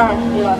二一了。